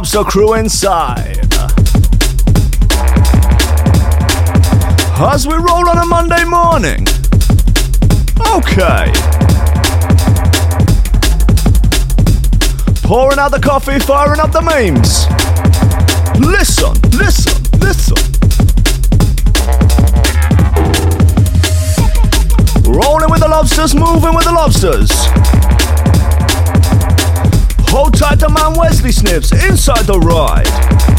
lobster crew inside. As we roll on a Monday morning. Okay. Pouring out the coffee, firing up the memes. Listen, listen, listen. Rolling with the lobsters, moving with the lobsters. Hold tight to man Wesley Snipes inside the ride.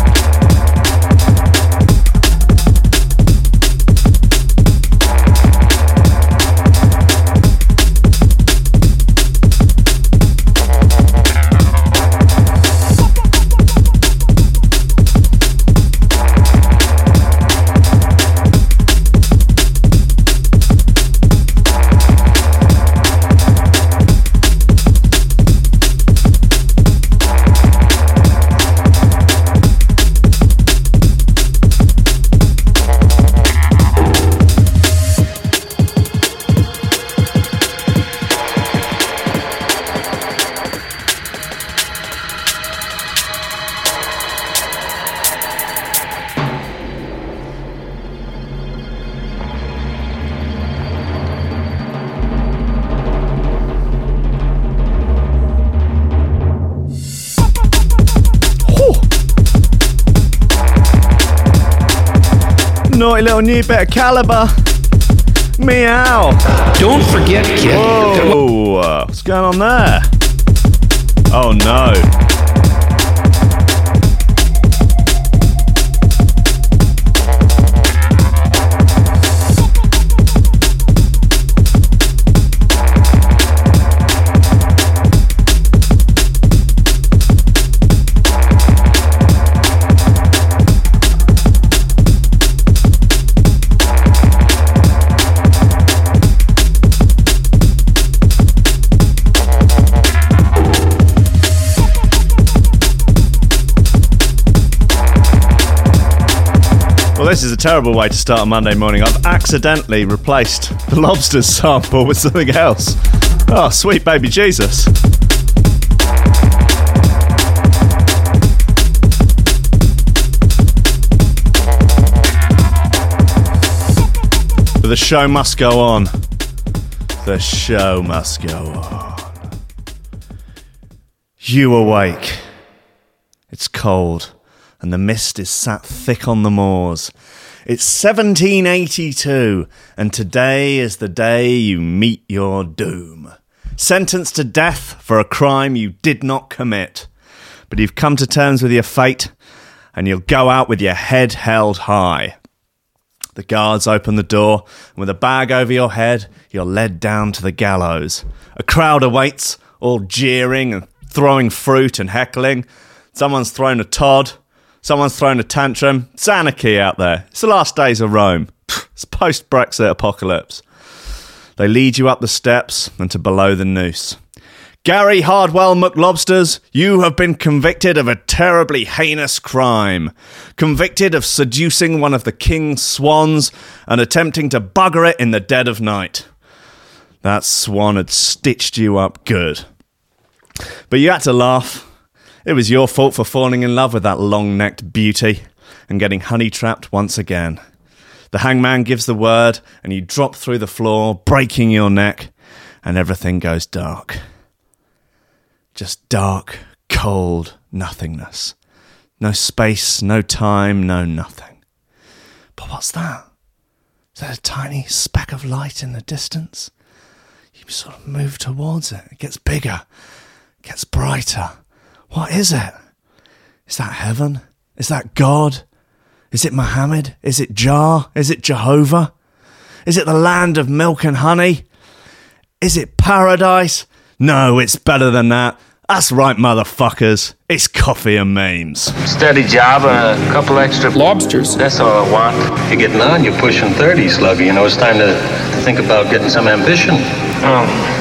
Naughty little new bit of Calibre. Meow. Don't forget, kid. Whoa, uh, what's going on there? Oh no. This is a terrible way to start a Monday morning. I've accidentally replaced the lobsters sample with something else. Oh, sweet baby Jesus. But the show must go on. The show must go on. You awake. It's cold, and the mist is sat thick on the moors. It's 1782, and today is the day you meet your doom. Sentenced to death for a crime you did not commit. But you've come to terms with your fate, and you'll go out with your head held high. The guards open the door, and with a bag over your head, you're led down to the gallows. A crowd awaits, all jeering and throwing fruit and heckling. Someone's thrown a Todd. Someone's thrown a tantrum. It's anarchy out there. It's the last days of Rome. It's post Brexit apocalypse. They lead you up the steps and to below the noose. Gary Hardwell McLobsters, you have been convicted of a terribly heinous crime. Convicted of seducing one of the king's swans and attempting to bugger it in the dead of night. That swan had stitched you up good. But you had to laugh. It was your fault for falling in love with that long necked beauty and getting honey trapped once again. The hangman gives the word, and you drop through the floor, breaking your neck, and everything goes dark. Just dark, cold nothingness. No space, no time, no nothing. But what's that? Is that a tiny speck of light in the distance? You sort of move towards it. It gets bigger, gets brighter. What is it? Is that heaven? Is that God? Is it Muhammad? Is it Jah? Is it Jehovah? Is it the land of milk and honey? Is it paradise? No, it's better than that. That's right, motherfuckers. It's coffee and memes. Steady job and a couple extra Lobsters. That's all I want. You're getting on, you're pushing 30, Sluggy. You know, it's time to, to think about getting some ambition. Oh,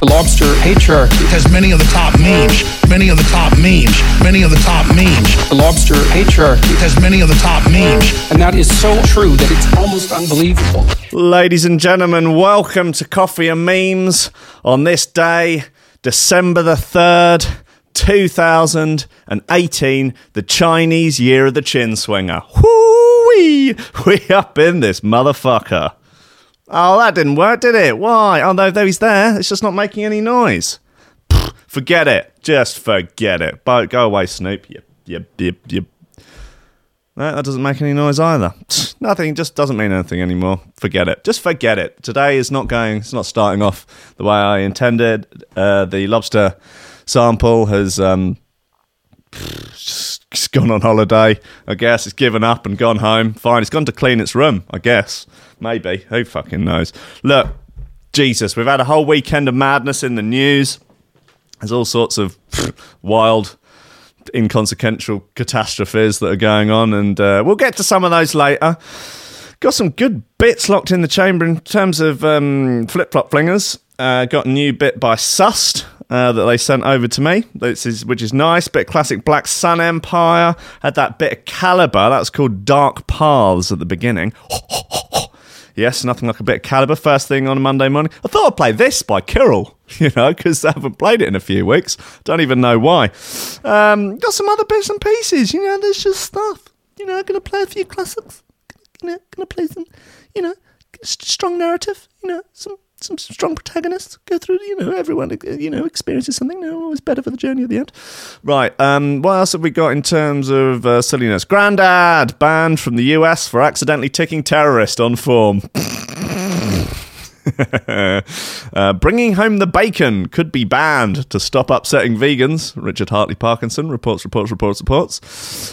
The lobster patriarchy has many of the top memes, many of the top memes, many of the top memes. The lobster patriarchy has many of the top memes. And that is so true that it's almost unbelievable. Ladies and gentlemen, welcome to Coffee and Memes on this day, December the 3rd, 2018, the Chinese Year of the Chin Swinger. Whoo-wee! We up in this motherfucker. Oh, that didn't work, did it? Why? Oh, no, though he's there. It's just not making any noise. Forget it. Just forget it. But go away, Snoop. Yep, yep, yep, yep. No, that doesn't make any noise either. Nothing. Just doesn't mean anything anymore. Forget it. Just forget it. Today is not going. It's not starting off the way I intended. Uh, the lobster sample has um, just gone on holiday. I guess it's given up and gone home. Fine. It's gone to clean its room. I guess. Maybe. Who fucking knows? Look, Jesus, we've had a whole weekend of madness in the news. There's all sorts of wild, inconsequential catastrophes that are going on, and uh, we'll get to some of those later. Got some good bits locked in the chamber in terms of um, flip flop flingers. Uh, got a new bit by Sust uh, that they sent over to me, which is, which is nice. Bit classic Black Sun Empire. Had that bit of Calibre. That's called Dark Paths at the beginning. Yes, nothing like a bit of Calibre first thing on a Monday morning. I thought I'd play this by Kirill, you know, because I haven't played it in a few weeks. Don't even know why. Um, got some other bits and pieces, you know, there's just stuff. You know, I'm gonna play a few classics. You know, gonna play some, you know, strong narrative, you know, some some strong protagonists go through. You know, everyone you know experiences something. No, always better for the journey at the end. Right. Um. What else have we got in terms of uh, silliness? Grandad banned from the US for accidentally ticking terrorist on form. uh, bringing home the bacon could be banned to stop upsetting vegans. Richard Hartley Parkinson reports, reports, reports, reports.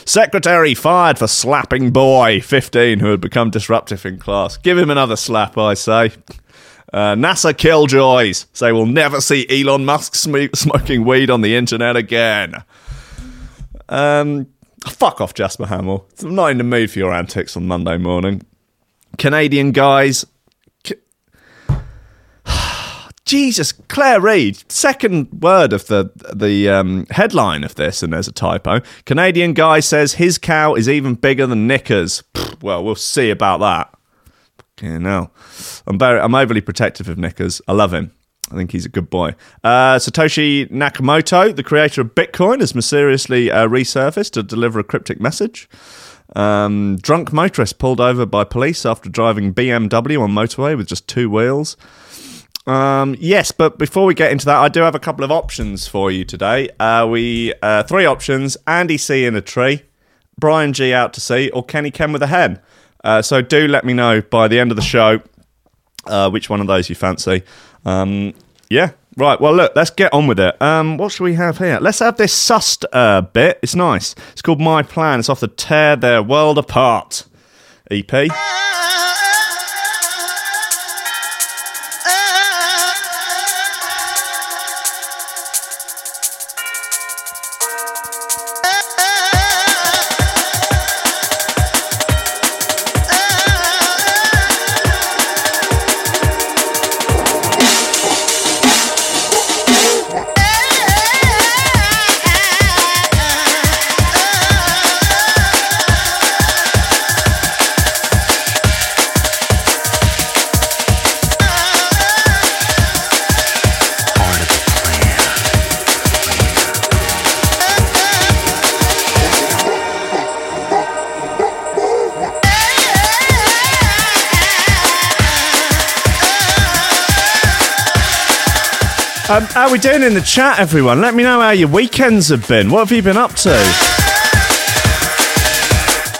Secretary fired for slapping boy 15 who had become disruptive in class. Give him another slap, I say. Uh, NASA killjoys say we'll never see Elon Musk sm- smoking weed on the internet again. Um, fuck off, Jasper Hamill. I'm not in the mood for your antics on Monday morning. Canadian guys. Jesus, Claire Reid. Second word of the the um, headline of this, and there's a typo. Canadian guy says his cow is even bigger than Knickers. Well, we'll see about that. Okay, now I'm very, I'm overly protective of Knickers. I love him. I think he's a good boy. Uh, Satoshi Nakamoto, the creator of Bitcoin, has mysteriously uh, resurfaced to deliver a cryptic message. Um, drunk motorist pulled over by police after driving BMW on motorway with just two wheels. Um, yes, but before we get into that, I do have a couple of options for you today. Uh, we uh, three options: Andy C in a tree, Bryan Gee out to sea, or Kenny Ken with a hen. Uh, so do let me know by the end of the show uh, which one of those you fancy. Um, yeah, right. Well, look, let's get on with it. Um, what should we have here? Let's have this Sust uh, bit. It's nice. It's called My Plan. It's off the Tear Their World Apart EP. Doing in the chat, everyone? Let me know how your weekends have been. What have you been up to?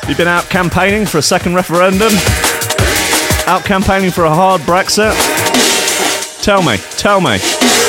You've been out campaigning for a second referendum? Out campaigning for a hard Brexit? Tell me, tell me.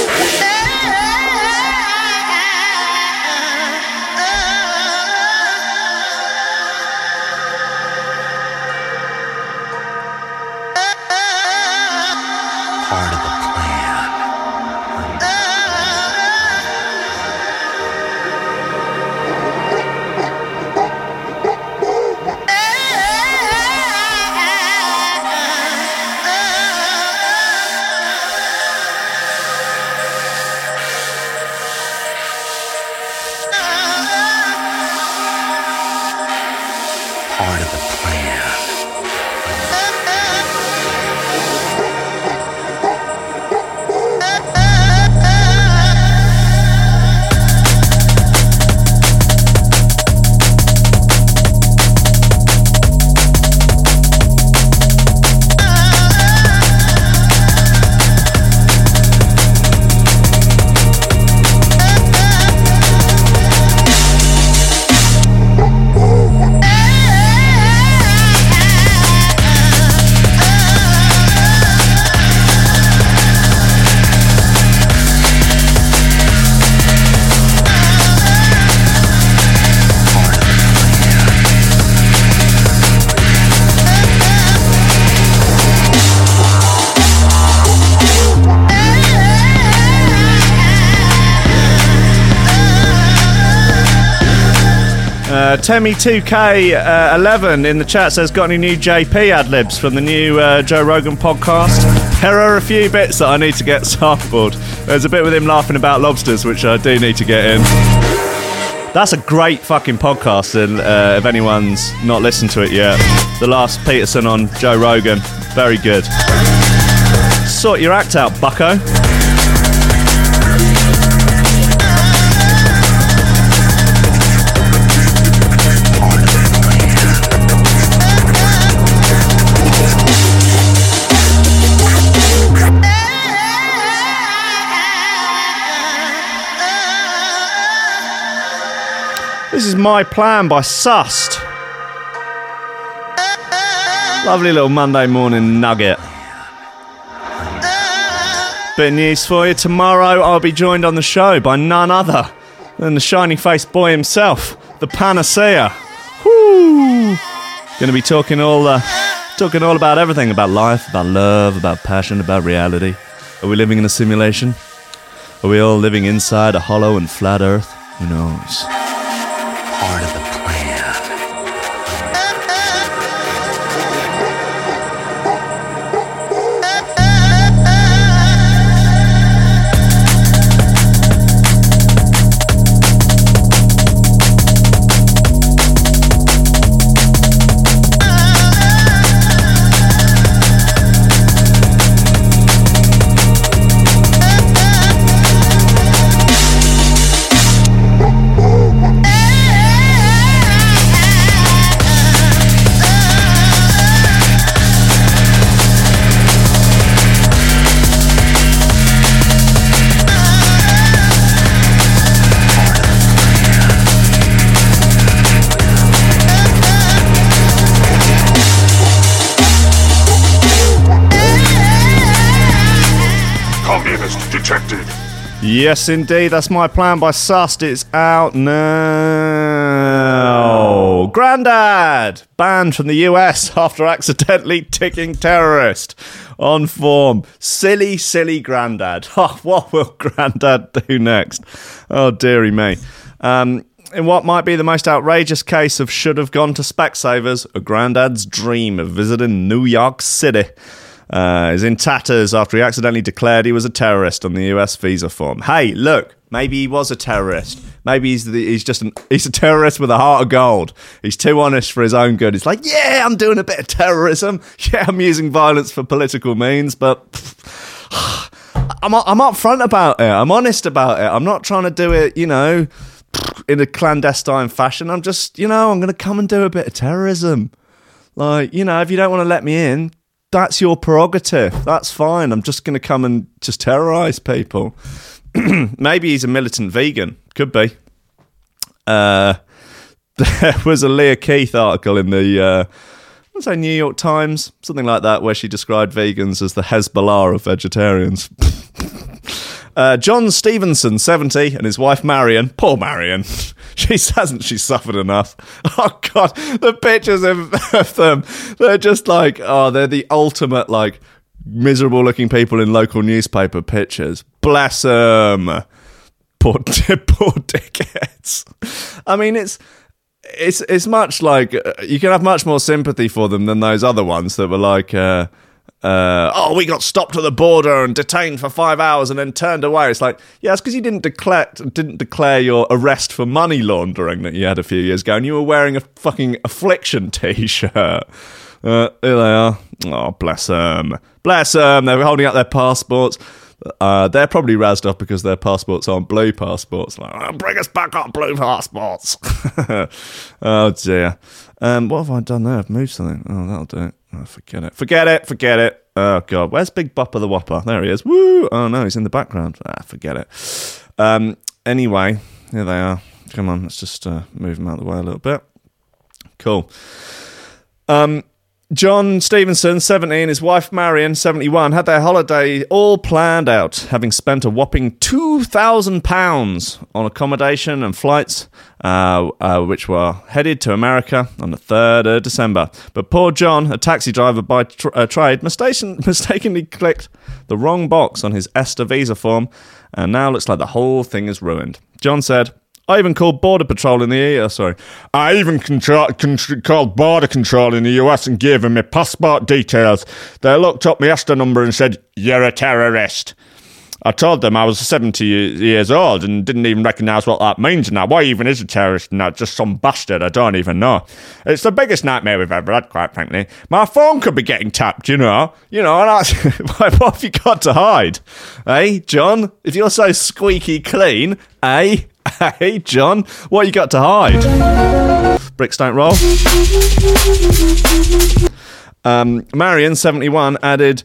Uh, Temmie2K11 in the chat says, Got any new JP ad libs from the new uh, Joe Rogan podcast? There are a few bits that I need to get sampled. There's a bit with him laughing about lobsters, which I do need to get in. That's a great fucking podcast, and uh, if anyone's not listened to it yet, the last Peterson on Joe Rogan, very good. Sort your act out, bucko. This is My Plan by Sust. Lovely little Monday morning nugget. Bit news for you. Tomorrow I'll be joined on the show by none other than the shiny faced boy himself, the panacea. Woo! Gonna be talking all uh, talking all about everything about life, about love, about passion, about reality. Are we living in a simulation? Are we all living inside a hollow and flat earth? Who knows? Yes, indeed. That's my plan by Sust. It's out now. Grandad banned from the US after accidentally ticking terrorist on form. Silly, silly Grandad. Oh, what will Grandad do next? Oh, dearie me. Um, in what might be the most outrageous case of should have gone to Specsavers, a Grandad's dream of visiting New York City uh, is in tatters after he accidentally declared he was a terrorist on the US visa form. Hey, look, maybe he was a terrorist. Maybe he's the, he's just an, he's a terrorist with a heart of gold. He's too honest for his own good. He's like, yeah, I'm doing a bit of terrorism. Yeah, I'm using violence for political means, but. I'm I'm upfront about it. I'm honest about it. I'm not trying to do it, you know, in a clandestine fashion. I'm just, you know, I'm going to come and do a bit of terrorism. Like, you know, if you don't want to let me in, that's your prerogative. That's fine. I'm just going to come and just terrorize people. Maybe he's a militant vegan. Could be. Uh, there was a Leah Keith article in the, uh, I'd say New York Times, something like that, where she described vegans as the Hezbollah of vegetarians. Uh, John Stevenson, 70, and his wife Marion. Poor Marion. She hasn't she suffered enough. Oh god, the pictures of, of them. They're just like, oh, they're the ultimate like miserable looking people in local newspaper pictures. Bless them. Poor, poor dickheads. I mean, it's it's it's much like uh, you can have much more sympathy for them than those other ones that were like, uh, uh, oh, we got stopped at the border and detained for five hours and then turned away. It's like, yeah, it's because you didn't declare didn't declare your arrest for money laundering that you had a few years ago, and you were wearing a fucking affliction t-shirt. Uh, here they are. Oh, bless them. Bless them. They were holding up their passports. Uh, they're probably razzed off because their passports aren't blue passports. Like, oh, bring us back on blue passports. oh dear. Um, what have I done there? I've moved something. Oh, that'll do it. Oh, forget it. Forget it. Forget it. Oh god, where's Big Bopper the Whopper? There he is. Woo! Oh no, he's in the background. Ah, forget it. Um, anyway, here they are. Come on, let's just uh, move them out of the way a little bit. Cool. Um, John Stevenson, 70, and his wife Marion, 71, had their holiday all planned out, having spent a whopping £2,000 on accommodation and flights, uh, uh, which were headed to America on the 3rd of December. But poor John, a taxi driver by tr- uh, trade, mistaken- mistakenly clicked the wrong box on his ESTA visa form, and now looks like the whole thing is ruined. John said, I even called Border Patrol in the EU. Sorry. I even called Border Control in the US and gave them my passport details. They looked up my ESTA number and said, You're a terrorist. I told them I was 70 years old and didn't even recognise what that means now. Why even is a terrorist now? Just some bastard I don't even know. It's the biggest nightmare we've ever had, quite frankly. My phone could be getting tapped, you know. You know, and I, what have you got to hide? Hey, John, if you're so squeaky clean, eh? Hey, John, what you got to hide? Bricks don't roll. Um, Marion, 71, added,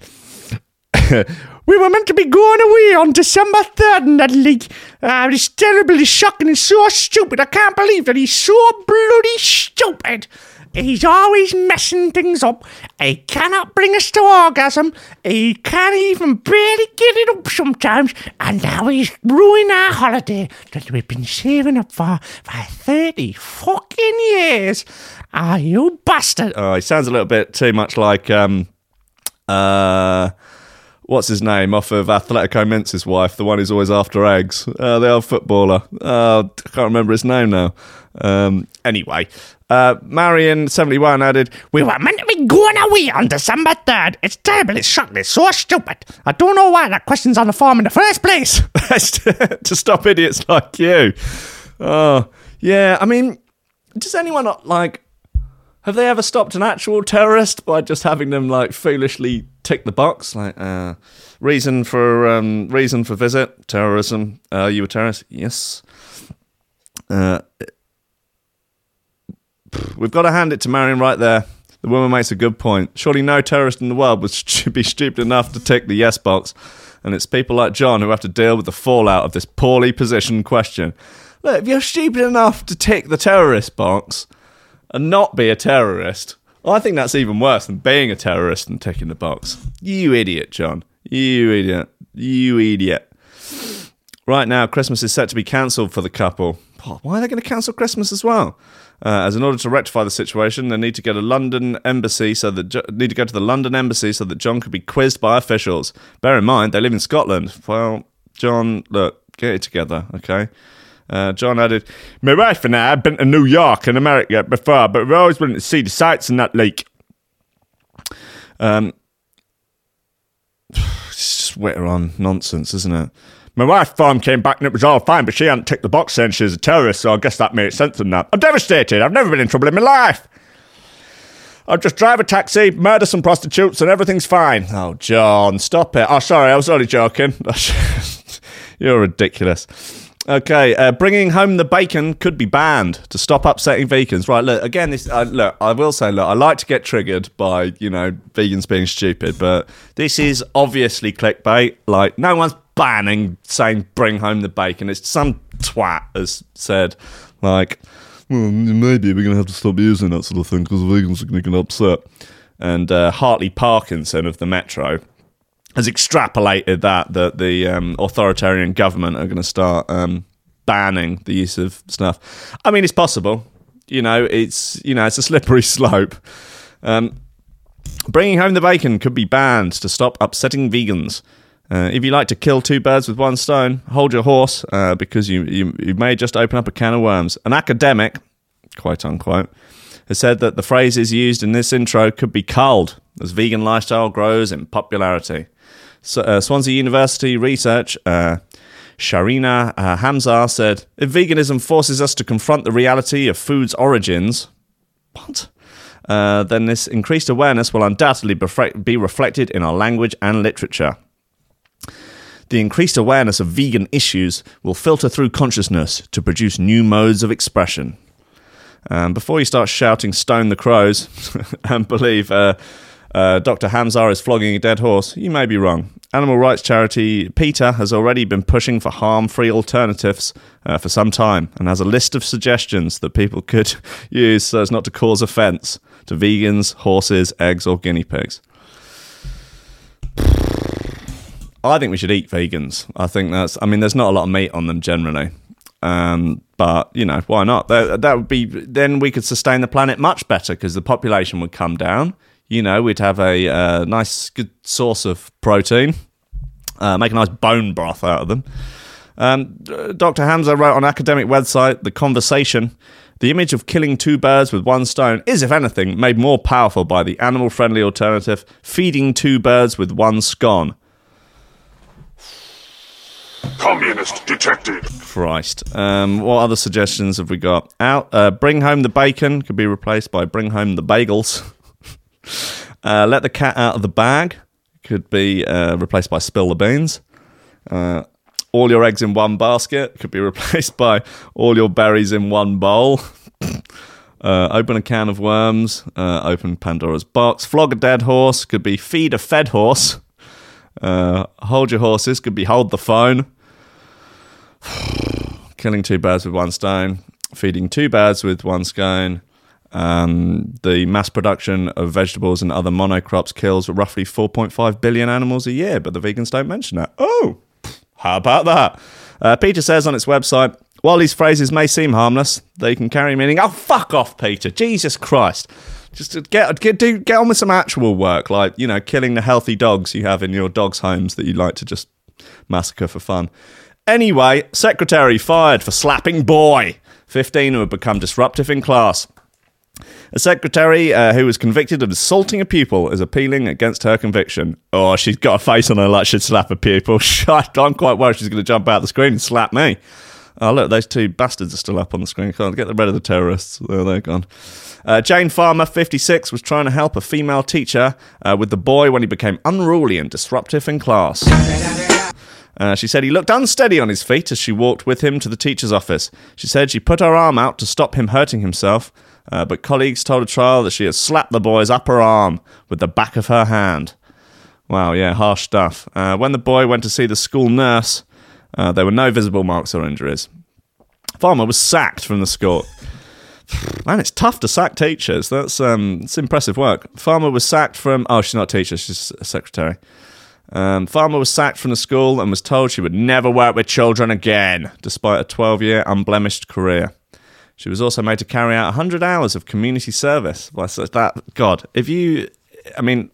We were meant to be going away on December 3rd and that leak. Uh, it's terribly shocking and so stupid. I can't believe that he's so bloody stupid. He's always messing things up. He cannot bring us to orgasm. He can't even barely get it up sometimes. And now he's ruining our holiday that we've been saving up for for 30 fucking years. Ah, you bastard. oh, he sounds a little bit too much like, um, uh, what's his name off of Athletico Mince's wife, the one who's always after eggs, uh, the old footballer. Uh, I can't remember his name now. Um, anyway, uh, Marion seventy one added, We were meant to be going away on December 3rd. It's terrible, it's shocking, it's so stupid. I don't know why that question's on the form in the first place. to stop idiots like you. Oh, yeah. I mean, does anyone not like? Have they ever stopped an actual terrorist by just having them like foolishly tick the box? Like, uh, reason for um, reason for visit, terrorism. Uh, you a terrorist? Yes. Uh, we've got to hand it to Marion right there. The woman makes a good point. Surely no terrorist in the world would be stupid enough to tick the yes box. And it's people like John who have to deal with the fallout of this poorly positioned question. Look, if you're stupid enough to tick the terrorist box and not be a terrorist, I think that's even worse than being a terrorist and ticking the box. You idiot, John. You idiot. You idiot. Right now, Christmas is set to be cancelled for the couple. Why are they going to cancel Christmas as well? Uh, as in order to rectify the situation, they need to get a London embassy so that need to go to the London embassy so that John could be quizzed by officials. Bear in mind, they live in Scotland. Well, John, look, get it together, okay? Uh, John added, My wife and I have been to New York and America before, but we've always wanted to see the sights in that lake. um, witter on nonsense, isn't it? My wife's form came back and it was all fine, but she hadn't ticked the box saying she's a terrorist, so I guess that made sense in that. I'm devastated. I've never been in trouble in my life. I'll just drive a taxi, murder some prostitutes, and everything's fine. Oh, John, stop it. Oh, sorry, I was only joking. You're ridiculous. Okay, uh, bringing home the bacon could be banned to stop upsetting vegans. Right, look again. This uh, look, I will say, look, I like to get triggered by you know vegans being stupid, but this is obviously clickbait. Like, no one's banning saying bring home the bacon. It's some twat has said, like, well, maybe we're gonna have to stop using that sort of thing because vegans are gonna get upset. And uh, Hartley Parkinson of the Metro has extrapolated that that the um, authoritarian government are going to start um, banning the use of snuff. I mean, it's possible. You know, it's you know, it's a slippery slope. Um, bringing home the bacon could be banned to stop upsetting vegans. Uh, if you like to kill two birds with one stone, hold your horse uh, because you, you you may just open up a can of worms. An academic, quote unquote, has said that the phrases used in this intro could be culled as vegan lifestyle grows in popularity. So, uh, Swansea University research, uh, Shareena uh, Hamzah said, if veganism forces us to confront the reality of food's origins, what? Uh, then this increased awareness will undoubtedly be reflected in our language and literature. The increased awareness of vegan issues will filter through consciousness to produce new modes of expression. Um, before you start shouting "Stone the crows" and believe uh, uh, Dr. Hamzah is flogging a dead horse, you may be wrong. Animal rights charity PETA has already been pushing for harm-free alternatives uh, for some time and has a list of suggestions that people could use so as not to cause offence to vegans, horses, eggs, or guinea pigs. I think we should eat vegans. I think that's. I mean, there's not a lot of meat on them generally, um, but you know, why not? That, that would be. Then we could sustain the planet much better because the population would come down. You know, we'd have a uh, nice, good source of protein. Uh, make a nice bone broth out of them. Um, Dr. Hamzah wrote on academic website The Conversation. The image of killing two birds with one stone is, if anything, made more powerful by the animal friendly alternative feeding two birds with one scone. Communist detected. Christ. Um, what other suggestions have we got? Out. Uh, bring home the bacon could be replaced by bring home the bagels. uh, let the cat out of the bag could be uh, replaced by spill the beans. Uh, all your eggs in one basket could be replaced by all your berries in one bowl. Uh, open a can of worms. Uh, open Pandora's box. Flog a dead horse could be feed a fed horse. Uh, hold your horses could be hold the phone. Killing two birds with one stone. Feeding two birds with one scone. Um, the mass production of vegetables and other monocrops kills roughly 4.5 billion animals a year, but the vegans don't mention that. Oh, how about that? Uh, PETA says on its website, while these phrases may seem harmless, they can carry meaning. Oh, fuck off, PETA! Jesus Christ! Just get get do get on with some actual work, like you know, killing the healthy dogs you have in your dogs' homes that you like to just massacre for fun. Anyway, secretary fired for slapping boy. 15 who had become disruptive in class. A secretary uh, who was convicted of assaulting a pupil is appealing against her conviction. Oh, she's got a face on her like she'd slap a pupil. I'm quite worried she's going to jump out the screen and slap me. Oh, look, those two bastards are still up on the screen. Can't get rid of the terrorists. There they're gone. Uh, Jane Farmer, 56, was trying to help a female teacher uh, with the boy when he became unruly and disruptive in class. Uh, she said he looked unsteady on his feet as she walked with him to the teacher's office. She said she put her arm out to stop him hurting himself, uh, but colleagues told a trial that she had slapped the boy's upper arm with the back of her hand. Wow, yeah, harsh stuff. Uh, when the boy went to see the school nurse, uh, there were no visible marks or injuries. Farmer was sacked from the school. Man, it's tough to sack teachers. That's um, it's impressive work. Farmer was sacked from. Oh, she's not a teacher. She's a secretary. Um, Farmer was sacked from the school and was told she would never work with children again, despite a 12-year unblemished career. She was also made to carry out 100 hours of community service. Well, so that God, if you, I mean,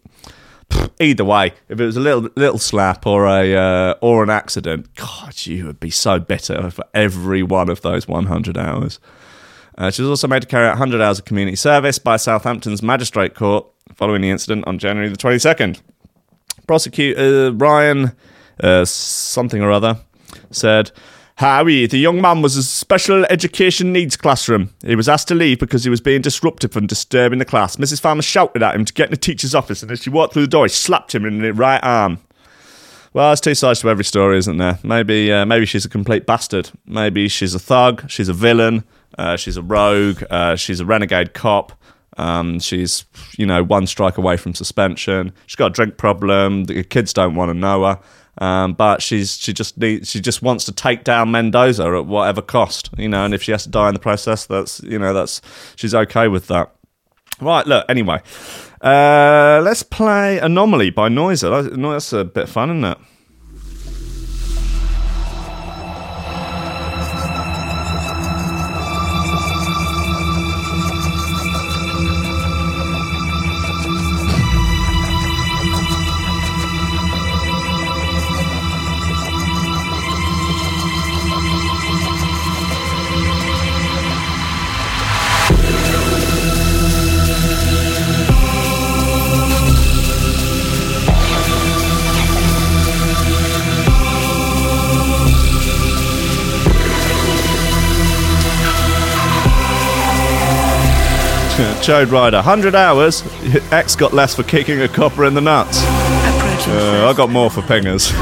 either way, if it was a little little slap or a uh, or an accident, God, you would be so bitter for every one of those 100 hours. Uh, she was also made to carry out 100 hours of community service by Southampton's magistrate court following the incident on January the 22nd. Prosecutor Ryan, uh, something or other, said, Harry, the young man was a special education needs classroom. He was asked to leave because he was being disruptive and disturbing the class. Mrs. Farmer shouted at him to get in the teacher's office, and as she walked through the door, he slapped him in the right arm. Well, there's two sides to every story, isn't there? Maybe, uh, maybe she's a complete bastard. Maybe she's a thug. She's a villain. Uh, she's a rogue. Uh, she's a renegade cop. Um, she's, you know, one strike away from suspension. She's got a drink problem. The kids don't want to know her. Um, but she's she just needs, she just wants to take down Mendoza at whatever cost, you know. And if she has to die in the process, that's you know that's she's okay with that. Right, look. Anyway, uh, let's play Anomaly by Noisia. That's, a bit fun, isn't it? Chode Rider, 100 hours. X got less for kicking a copper in the nuts. Uh, I got more for pingers.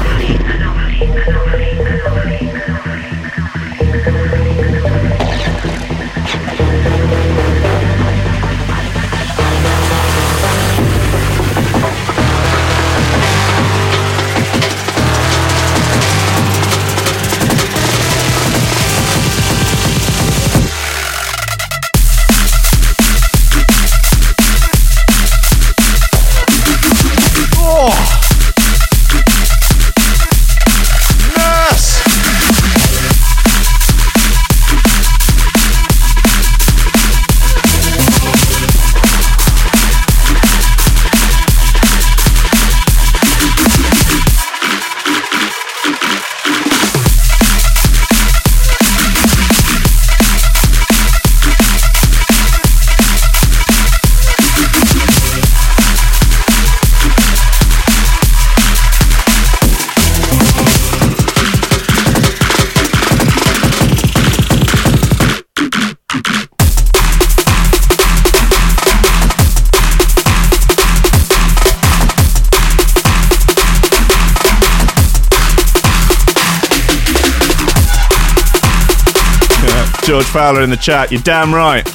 George Fowler in the chat. You're damn right.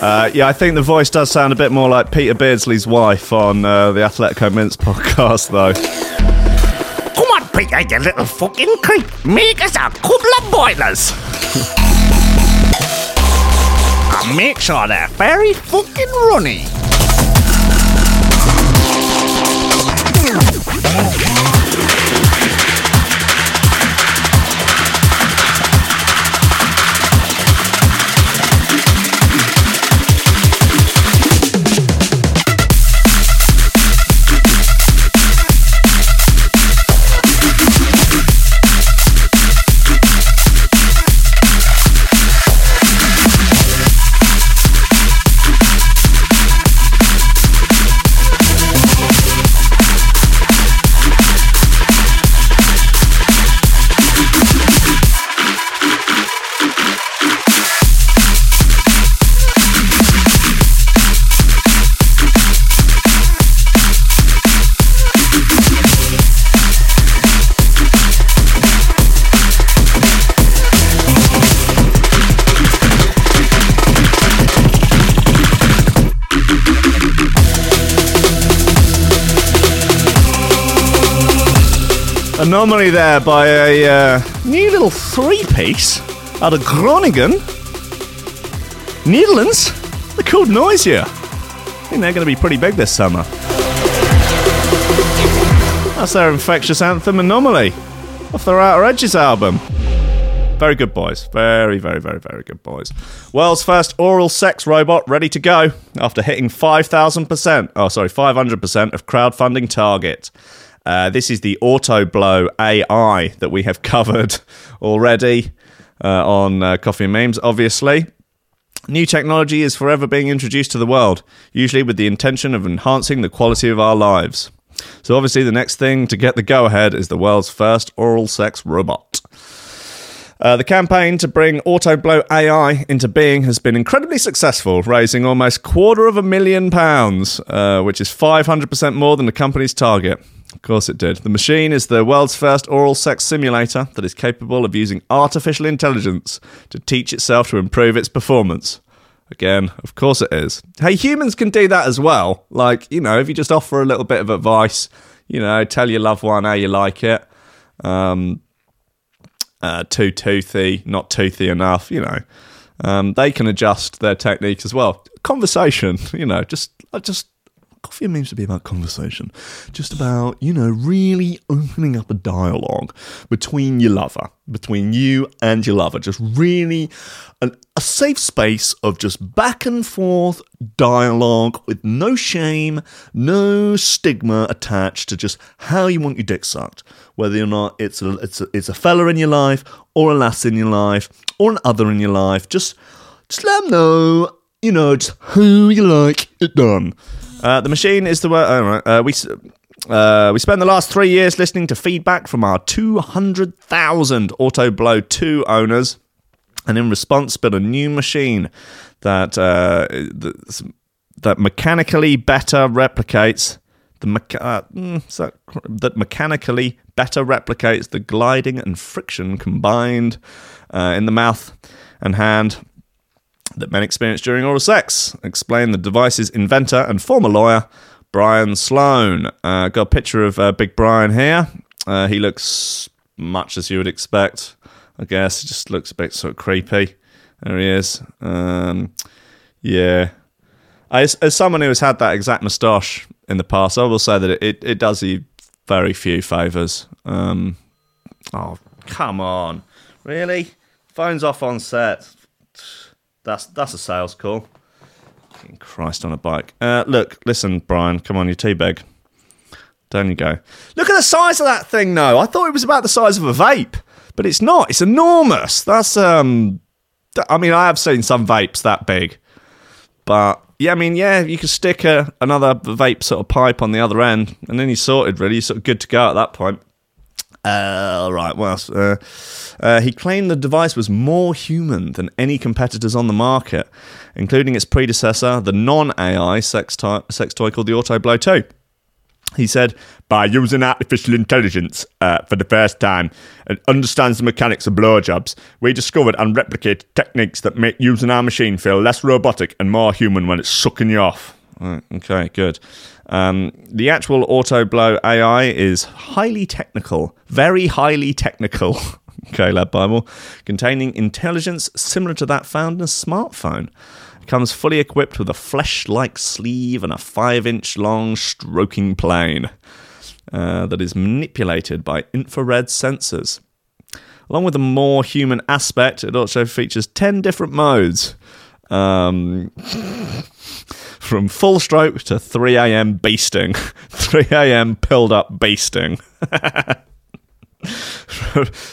Uh, yeah, I think the voice does sound a bit more like Peter Beardsley's wife on uh, the Athletico Mince podcast, though. Come on, Peter, you little fucking creep. Make us a couple of boilers. and make sure they're very fucking runny. Música Anomaly there by a uh, new little three piece out of Groningen, Netherlands. They're called Noisia. I think they're going to be pretty big this summer. That's their infectious anthem Anomaly off their Outer Edges album. Very good boys. Very, very, very, very good boys. World's first oral sex robot ready to go after hitting 5,000%, oh, sorry, 500% of crowdfunding target. Uh, this is the AutoBlow AI that we have covered already uh, on uh, Coffee and Memes, obviously. New technology is forever being introduced to the world, usually with the intention of enhancing the quality of our lives. So, obviously, the next thing to get the go ahead is the world's first oral sex robot. Uh, the campaign to bring AutoBlow AI into being has been incredibly successful, raising almost quarter of a million pounds, uh, which is 500% more than the company's target. Of course it did. The machine is the world's first oral sex simulator that is capable of using artificial intelligence to teach itself to improve its performance. Again, of course it is. Hey, humans can do that as well. Like, you know, if you just offer a little bit of advice, you know, tell your loved one how you like it. Um, uh, too toothy, not toothy enough, you know. Um, they can adjust their technique as well. Conversation, you know, just just coffee memes to be about conversation, just about you know really opening up a dialogue between your lover, between you and your lover, just really an, a safe space of just back and forth dialogue with no shame, no stigma attached to just how you want your dick sucked, whether or not it's a it's a, it's a fella in your life or a lass in your life or an other in your life, just just let them know you know, just who you like it done. Uh, the machine is the word. Oh, right. uh, we uh, we spent the last three years listening to feedback from our 200,000 Auto Blow 2 owners, and in response, built a new machine that uh, that, mechanically better replicates the mecha- uh, mm, that, that mechanically better replicates the gliding and friction combined uh, in the mouth and hand that men experience during oral sex. Explain the device's inventor and former lawyer, Brian Sloan. Uh, got a picture of uh, Big Brian here. Uh, he looks much as you would expect, I guess. He just looks a bit sort of creepy. There he is. Um, yeah. As, as someone who has had that exact moustache in the past, I will say that it, it, it does you very few favours. Um, oh, come on. Really? Phone's off on set. That's that's a sales call. Fucking Christ on a bike. Uh, look, listen, Brian, come on, you teabag. Down you go. Look at the size of that thing, though. I thought it was about the size of a vape, but it's not. It's enormous. That's um. I mean, I have seen some vapes that big, but yeah, I mean, yeah, you could stick a, another vape sort of pipe on the other end, and then you're sorted. Really, you're sort of good to go at that point. Uh, all right. Well, uh, uh, he claimed the device was more human than any competitors on the market, including its predecessor, the non-AI sex, toy sex toy called the Auto Blow 2. He said, by using artificial intelligence uh, for the first time and understands the mechanics of blowjobs, we discovered and replicated techniques that make using our machine feel less robotic and more human when it's sucking you off. Right, okay, good. Um, the actual auto blow AI is highly technical, very highly technical. okay, Lad Bible, containing intelligence similar to that found in a smartphone. It comes fully equipped with a flesh like sleeve and a 5 inch long stroking plane uh, that is manipulated by infrared sensors. Along with a more human aspect, it also features 10 different modes. Um, from full stroke to 3 a.m. beasting. 3 a.m. pilled up basting.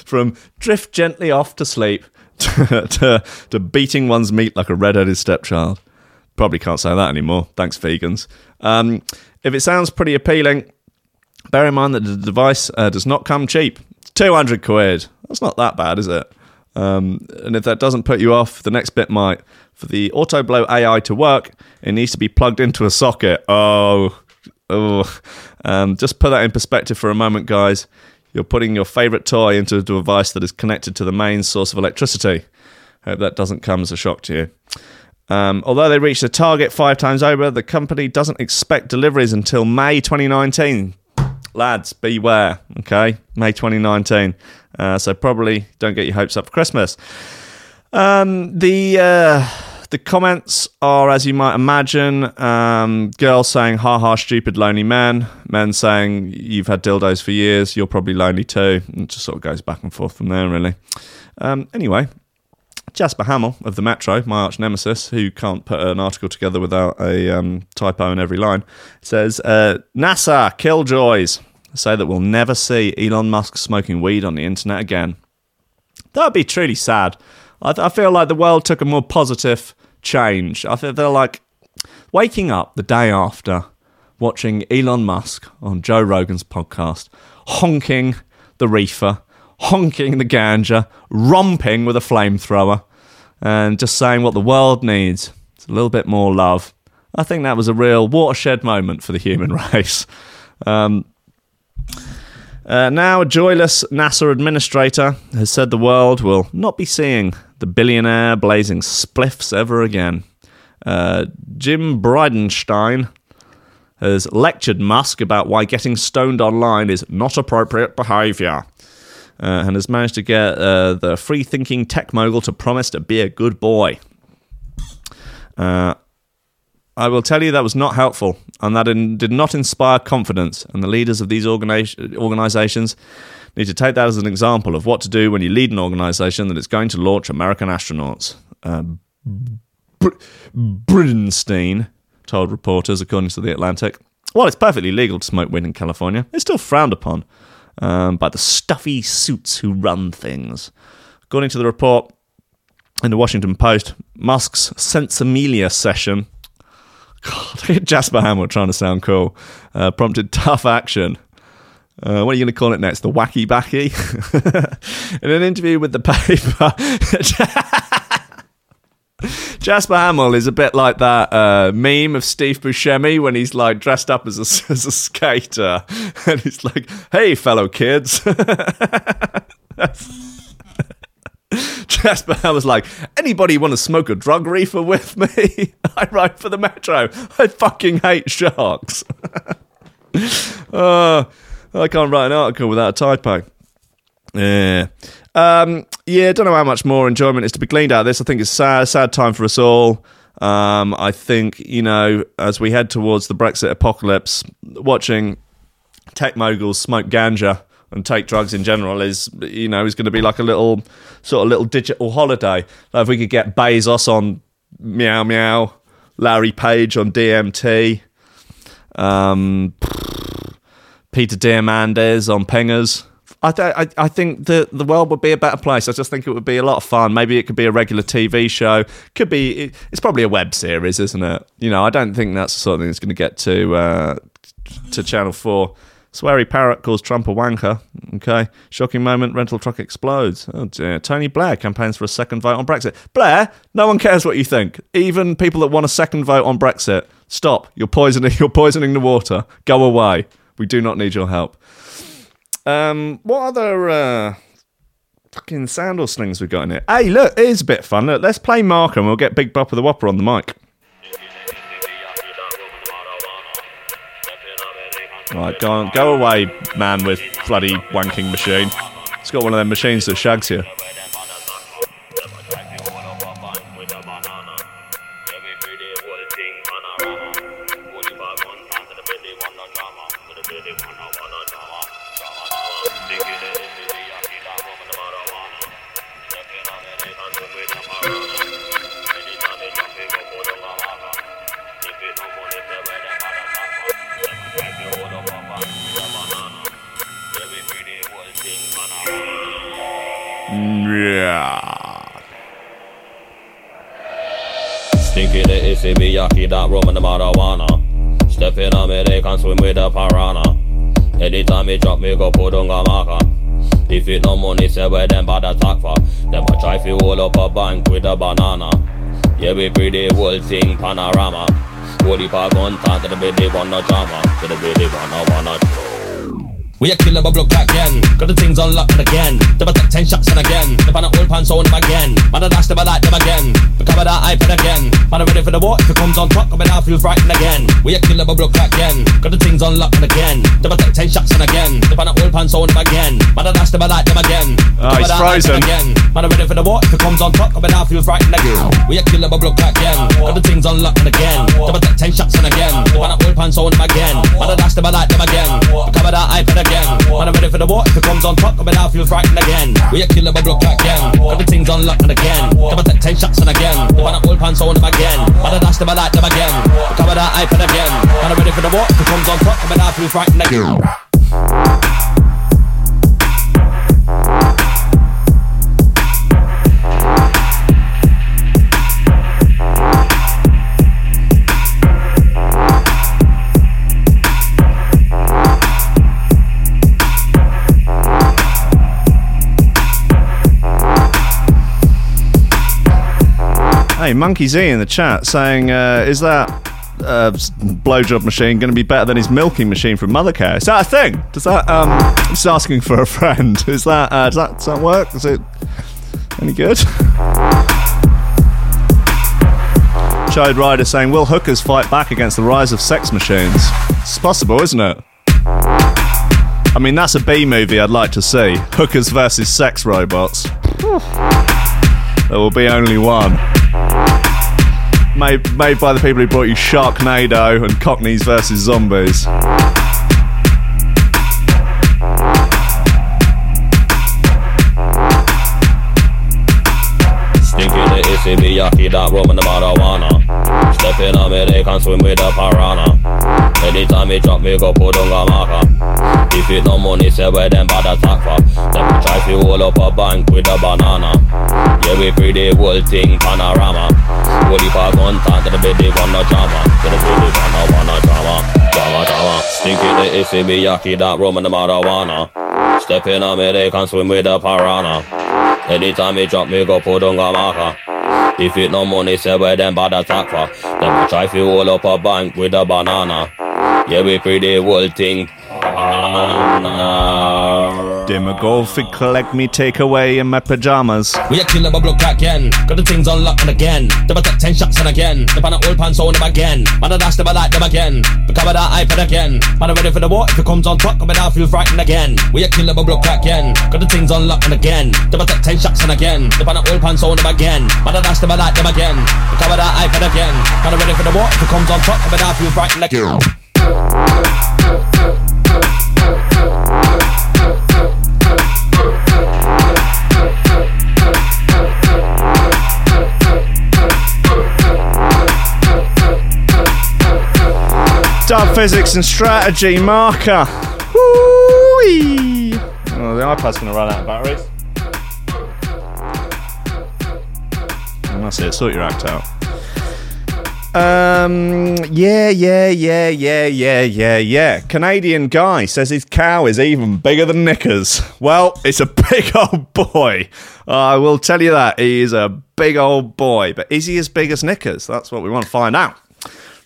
from drift gently off to sleep to, to, to beating one's meat like a red-headed stepchild. Probably can't say that anymore. Thanks, vegans. Um, if it sounds pretty appealing, bear in mind that the device uh, does not come cheap. 200 quid. That's not that bad, is it? Um, and if that doesn't put you off, the next bit might. For the auto blow AI to work, it needs to be plugged into a socket. Oh, oh. Um, just put that in perspective for a moment, guys. You're putting your favorite toy into a device that is connected to the main source of electricity. Hope that doesn't come as a shock to you. Um, although they reached the target five times over, the company doesn't expect deliveries until May 2019. Lads, beware, okay? May 2019. Uh, so probably don't get your hopes up for Christmas. Um, the uh, the comments are, as you might imagine, um, girls saying "ha ha, stupid lonely man," men saying "you've had dildos for years, you're probably lonely too." And It just sort of goes back and forth from there, really. Um, anyway, Jasper Hamill of the Metro, my arch nemesis, who can't put an article together without a um, typo in every line, says uh, NASA killjoys say that we'll never see Elon Musk smoking weed on the internet again. That would be truly sad. I, th- I feel like the world took a more positive change. I feel they're like waking up the day after watching Elon Musk on Joe Rogan's podcast, honking the reefer, honking the ganja, romping with a flamethrower, and just saying what the world needs. It's a little bit more love. I think that was a real watershed moment for the human race. Um, uh, now, a joyless NASA administrator has said the world will not be seeing the billionaire blazing spliffs ever again. Uh, Jim Bridenstine has lectured Musk about why getting stoned online is not appropriate behavior. Uh, and has managed to get uh, the free thinking tech mogul to promise to be a good boy. Uh, I will tell you that was not helpful and that in, did not inspire confidence. And the leaders of these organi- organizations need to take that as an example of what to do when you lead an organization that is going to launch American astronauts. Uh, Br- told reporters, according to The Atlantic. While it's perfectly legal to smoke weed in California, it's still frowned upon um, by the stuffy suits who run things. According to the report in the Washington Post, Musk's Sinsemilla session God, Jasper Hamill trying to sound cool. Uh, prompted tough action. Uh, what are you going to call it next? The wacky backy? In an interview with the paper, Jasper Hamill is a bit like that uh, meme of Steve Buscemi when he's like dressed up as a, as a skater, and he's like, "Hey, fellow kids." Jasper I was like, anybody want to smoke a drug reefer with me? I ride for the Metro. I fucking hate sharks. uh, I can't write an article without a typo. Yeah. Um, yeah, I don't know how much more enjoyment is to be gleaned out of this. I think it's sad, sad time for us all. Um, I think, you know, as we head towards the Brexit apocalypse, watching tech moguls smoke ganja and take drugs in general is you know is going to be like a little sort of little digital holiday. Like if we could get Bezos on Meow Meow, Larry Page on DMT, um, Peter Diamandis on Pengers. I, I, I think the the world would be a better place. I just think it would be a lot of fun. Maybe it could be a regular TV show. Could be. It's probably a web series, isn't it? You know, I don't think that's the sort of thing that's going to get to uh, to Channel Four. Sweary parrot calls Trump a wanker. Okay. Shocking moment, rental truck explodes. Oh dear. Tony Blair campaigns for a second vote on Brexit. Blair, no one cares what you think. Even people that want a second vote on Brexit. Stop. You're poisoning you're poisoning the water. Go away. We do not need your help. Um, what other uh, fucking sandal slings we got in it? Hey, look, it is a bit fun. Look, let's play Marker and we'll get Big Bopper the Whopper on the mic. Right, go on, go away, man with bloody wanking machine. It's got one of them machines that shags you. Stinky the issy yaki that rum and the marijuana. Step in on me, they can swim with the piranha. Anytime me drop me go put on a marker. If it no money, say where them bad attack for. Them a try fi hold up a bank with a banana. Yeah, we pretty whole thing panorama. Holy pa gun to the baby no drama. To the baby no one no we a killer bubble crack again. Got the things unlocked again. Double take ten shots and again. The pan old pants on again. Man, dash I like them again. Cover that iPad again. Man, I'm ready for the war. If it comes on top, mean, I feel frightened again. We a killer bubble crack again. Got the things unlocked again. Double take ten shots and again. The pan old pants on them again. Man, I dash them, I like them again. Oh, he's frozen. Again. Man, I'm ready for the war. If it comes on top, mean, I feel frightened again. We a killer bubble crack again. Got the things unlocked again. Double take ten shots and again. The pan old pants on them again. Man, I dash them, I like them again. Cover that iPad again. Man, I'm ready for the war. If it comes on top, mean, I feel frightened again. We a killer bubble crack again. Got the things unlocked again. Double take ten shots and again. The pan old pants on them again. Man, I dash them, I like them again. Cover that iPad again. Man, I'm ready for the war. If comes on top, I mean, I feel frightened again. Hey, Monkey Z in the chat saying, uh, is that uh, blowjob machine going to be better than his milking machine from Mothercare? Is that a thing? Does that, um, just asking for a friend. Is that, uh, does that, does that work? Is it any good? Chode Rider saying, will hookers fight back against the rise of sex machines? It's possible, isn't it? I mean, that's a B movie I'd like to see. Hookers versus sex robots. There will be only one. Made, made by the people who brought you Sharknado and Cockneys versus Zombies. And the marijuana. Step in me, they can swim with the piranha. Anytime me drop me go put on a marker. If it no money, say where them bad attack for. Them a try fi hold up a bank with a banana. Yeah, we pretty whole thing panorama. Holy pa gun to the baby no drama. To the baby one no drama. Drama, drama. Stinky the issy yaki that rum and the marijuana. Step in on me, they can swim with the piranha. Anytime me drop me go put on a marker. If it no money, say where them bad attack for. Them a try fi hold up a bank with a banana. Yeah, we pretty whole thing. Banana. Demogorphic collect me take away in my pajamas. We a killer bubble crack again. Got the things unlocked again. Double take ten shots and again. The pan old pants on them again. Man, I dash them, I like them again. We cover that iPad again. Man, I'm ready for the war. If it comes on top, I mean, I feel frightened again. We a killer bubble crack again. Got the things unlocked again. Double take ten shots and again. The pan old pants on them again. Man, I dash them, I like them again. We cover that iPad again. Man, I'm ready for the war. If it comes on top, I mean, I feel frightened again. Dub physics and strategy marker. Oh, the iPad's going to run out of batteries. And that's it. Sort your act out. Um. Yeah. Yeah. Yeah. Yeah. Yeah. Yeah. Yeah. Canadian guy says his cow is even bigger than Knickers. Well, it's a big old boy. I will tell you that he is a big old boy. But is he as big as Knickers? That's what we want to find out.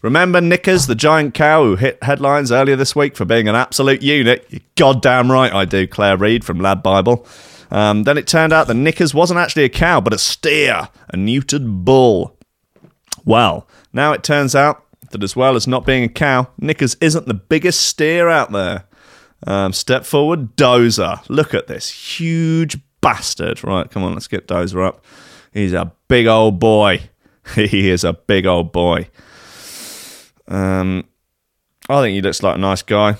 Remember Knickers, the giant cow who hit headlines earlier this week for being an absolute unit? You're goddamn right I do, Claire Reed from Lad Bible. Um, then it turned out that Knickers wasn't actually a cow, but a steer, a neutered bull. Well, now it turns out that as well as not being a cow, Knickers isn't the biggest steer out there. Um, step forward, Dozer. Look at this huge bastard. Right, come on, let's get Dozer up. He's a big old boy. he is a big old boy. Um, I think he looks like a nice guy,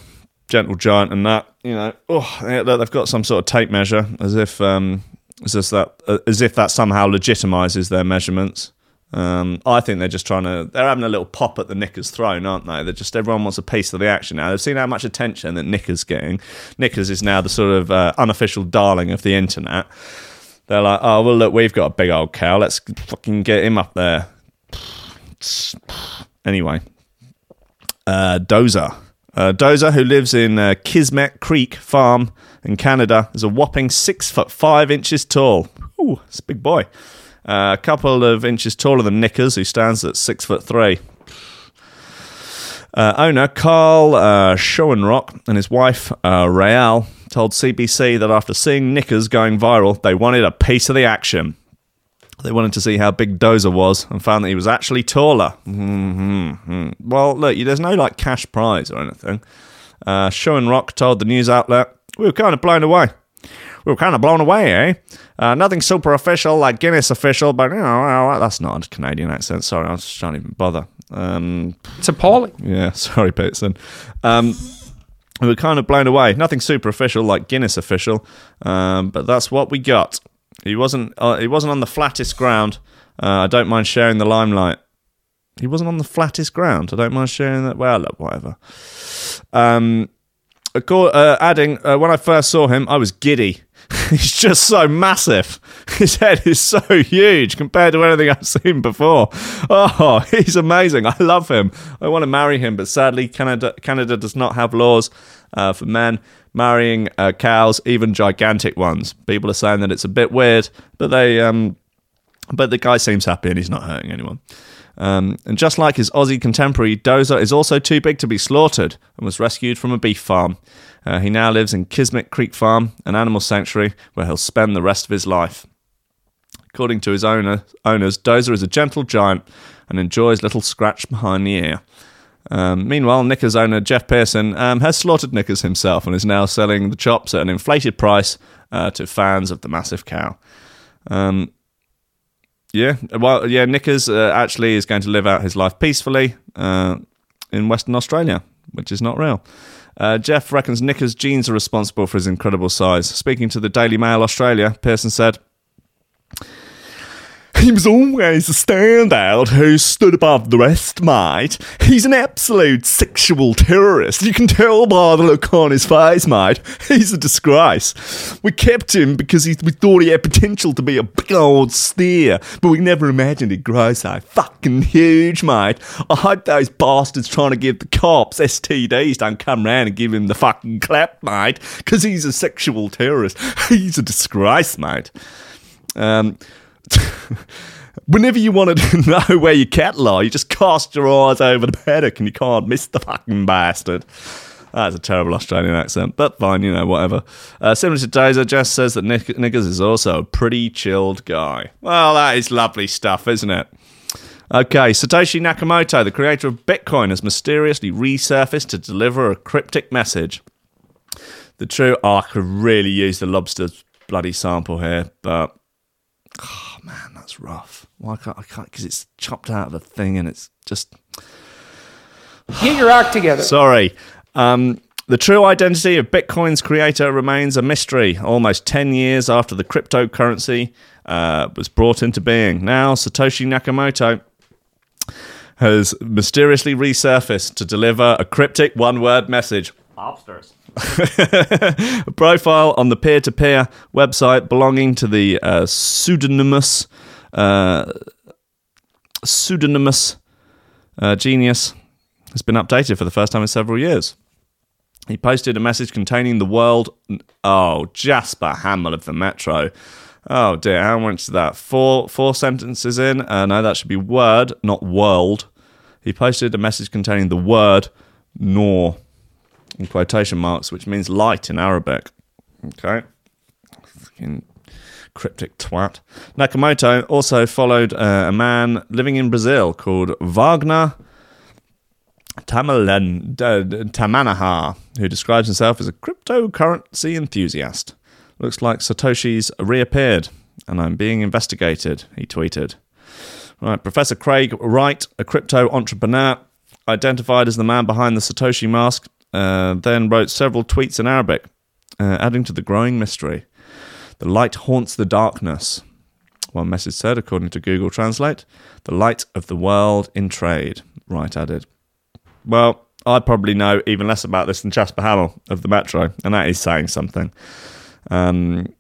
gentle giant, and that. You know, oh, they've got some sort of tape measure, as if um, as if that uh, as if that somehow legitimizes their measurements. Um, I think they're just trying to. They're having a little pop at the Knickers throne, aren't they? They're just everyone wants a piece of the action now. They've seen how much attention that Knickers getting. Knickers is now the sort of uh, unofficial darling of the internet. They're like, oh well, look, we've got a big old cow. Let's fucking get him up there. Anyway, uh, Dozer. Uh, Dozer, who lives in uh, Kismet Creek Farm in Canada, is a whopping six foot five inches tall. Ooh, it's a big boy. Uh, a couple of inches taller than Knickers, who stands at six foot three. Uh, owner Carl uh, Schoenrock and his wife uh, Rael told CBC that after seeing Knickers going viral, they wanted a piece of the action. They wanted to see how big Dozer was and found that he was actually taller. Mm-hmm. Well, look, there's no like cash prize or anything. Uh, Rock told the news outlet, "We were kind of blown away. We were kind of blown away, eh? Uh, nothing super official like Guinness official, but you know, that's not a Canadian accent. Sorry, I just can't even bother. Um, It's appalling. yeah, sorry, Peterson. Um, we were kind of blown away. Nothing super official like Guinness official, um, but that's what we got. He wasn't. Uh, he wasn't on the flattest ground. Uh, I don't mind sharing the limelight. He wasn't on the flattest ground. I don't mind sharing that. Well, look, whatever. Um, uh, adding, uh, when I first saw him, I was giddy. He's just so massive. His head is so huge compared to anything I've seen before. Oh, he's amazing. I love him. I want to marry him, but sadly, Canada Canada does not have laws uh, for men marrying uh, cows, even gigantic ones. People are saying that it's a bit weird, but they um, but the guy seems happy and he's not hurting anyone. Um, and just like his Aussie contemporary, Dozer is also too big to be slaughtered and was rescued from a beef farm. Uh, he now lives in Kismet Creek Farm, an animal sanctuary where he'll spend the rest of his life. According to his owner, owners, Dozer is a gentle giant and enjoys little scratch behind the ear. Um, meanwhile, Knickers owner Jeff Pearson um, has slaughtered Knickers himself and is now selling the chops at an inflated price uh, to fans of the massive cow. Um, yeah, well, yeah, Knickers uh, actually is going to live out his life peacefully uh, in Western Australia, which is not real. Uh, Jeff reckons Knickers' genes are responsible for his incredible size. Speaking to the Daily Mail Australia, Pearson said, he was always a standout who stood above the rest, mate. He's an absolute sexual terrorist. You can tell by the look on his face, mate. He's a disgrace. We kept him because he, we thought he had potential to be a big old steer, but we never imagined he'd grow so fucking huge, mate. I hope those bastards trying to give the cops STDs don't come round and give him the fucking clap, mate, because he's a sexual terrorist. He's a disgrace, mate. Um, whenever you wanted to know where your cattle are, you just cast your eyes over the paddock and you can't miss the fucking bastard. That's a terrible Australian accent, but fine, you know, whatever. Uh, similar to Dozer, Jess says that Nick- Knickers is also a pretty chilled guy. Well, that is lovely stuff, isn't it? Okay, Satoshi Nakamoto, the creator of Bitcoin, has mysteriously resurfaced to deliver a cryptic message. The true, oh, I could really use the lobster's bloody sample here, but that's rough. Why can't I can't because it's chopped out of a thing and it's just Get your act together. sorry. Um, the true identity of Bitcoin's creator remains a mystery. Almost ten years after the cryptocurrency uh, was brought into being, now Satoshi Nakamoto has mysteriously resurfaced to deliver a cryptic one-word message. a profile on the peer-to-peer website belonging to the uh, pseudonymous uh, pseudonymous uh, genius has been updated for the first time in several years. He posted a message containing the world. Oh, Jasper Hamill of the Metro. Oh dear, how much is that? Four four sentences in. Uh, no, that should be word, not world. He posted a message containing the word "nor" in quotation marks, which means light in Arabic. Okay. Fucking cryptic twat. Nakamoto also followed uh, a man living in Brazil called Wagner Tamalen, D- Tamanaha, who describes himself as a cryptocurrency enthusiast. Looks like Satoshi's reappeared, and I'm being investigated, he tweeted. Right, Professor Craig Wright, a crypto entrepreneur, identified as the man behind the Satoshi mask, uh, then wrote several tweets in Arabic, uh, adding to the growing mystery. The light haunts the darkness. One message said, according to Google Translate, the light of the world in trade. Wright added. Well, I probably know even less about this than Jasper Hamill of the Metro, and that is saying something. Um,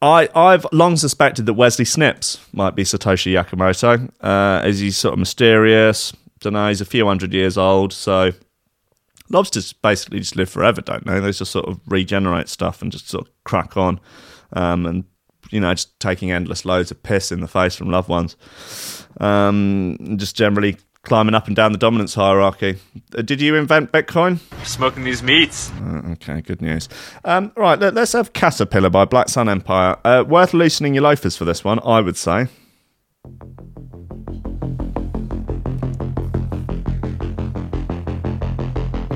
I, I've long suspected that Wesley Snipes might be Satoshi Nakamoto, uh, as he's sort of mysterious. Don't know, he's a few hundred years old, so lobsters basically just live forever, don't they? They just sort of regenerate stuff and just sort of crack on, um, and you know, just taking endless loads of piss in the face from loved ones, um, and just generally climbing up and down the dominance hierarchy. Uh, did you invent Bitcoin? Smoking these meats. Uh, okay, good news. Um, right, let, us have Caterpillar by Black Sun Empire. Uh, worth loosening your loafers for this one, I would say.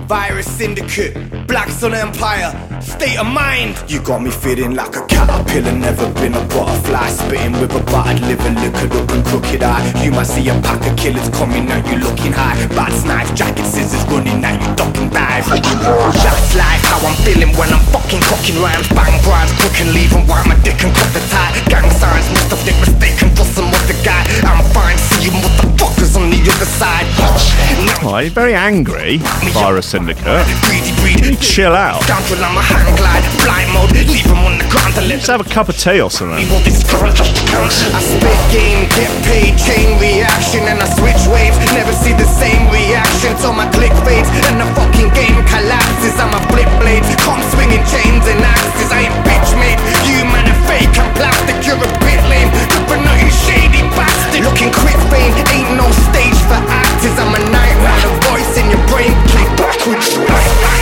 Virus Syndicate, Black Sun Empire, State of Mind. You got me feeling like a caterpillar, never been a butterfly. Spitting with a battered liver, liquored up and crooked eye. You might see a pack of killers coming at you looking high. Bats, knife, jacket, scissors running at you, ducking dive. That's life, how I'm feeling when I'm fucking cocking rhymes. Bang rhymes, leave and wipe my dick and cut the tie. Gang signs, must have been mistaken for some other guy. I'm fine, you motherfuckers on the other side. You're very angry, Virus Syndicate. Chill out. Let's have a cup of tea or something. I spit game, get paid, chain reaction, and I switch waves. Never see the same reaction till my click fades and the fucking game collapses. I'm a flip blades, come swinging chains and axes. I ain't bitch made. You man are fake and plastic, you're a bit lame. Good for nothing, shady bastard. Looking fame, ain't no stage for actors. I'm a nightmare, a voice in your brain, play backwards. quick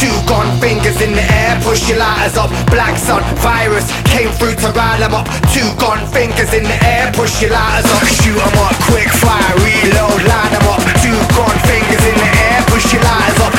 Two gone fingers in the air, push your lighters up. Black sun virus came through to rile them up. Two gone fingers in the air, push your lighters up. Shoot 'em up, quick fire reload, line them up. Two gun fingers in the air, push your lighters up.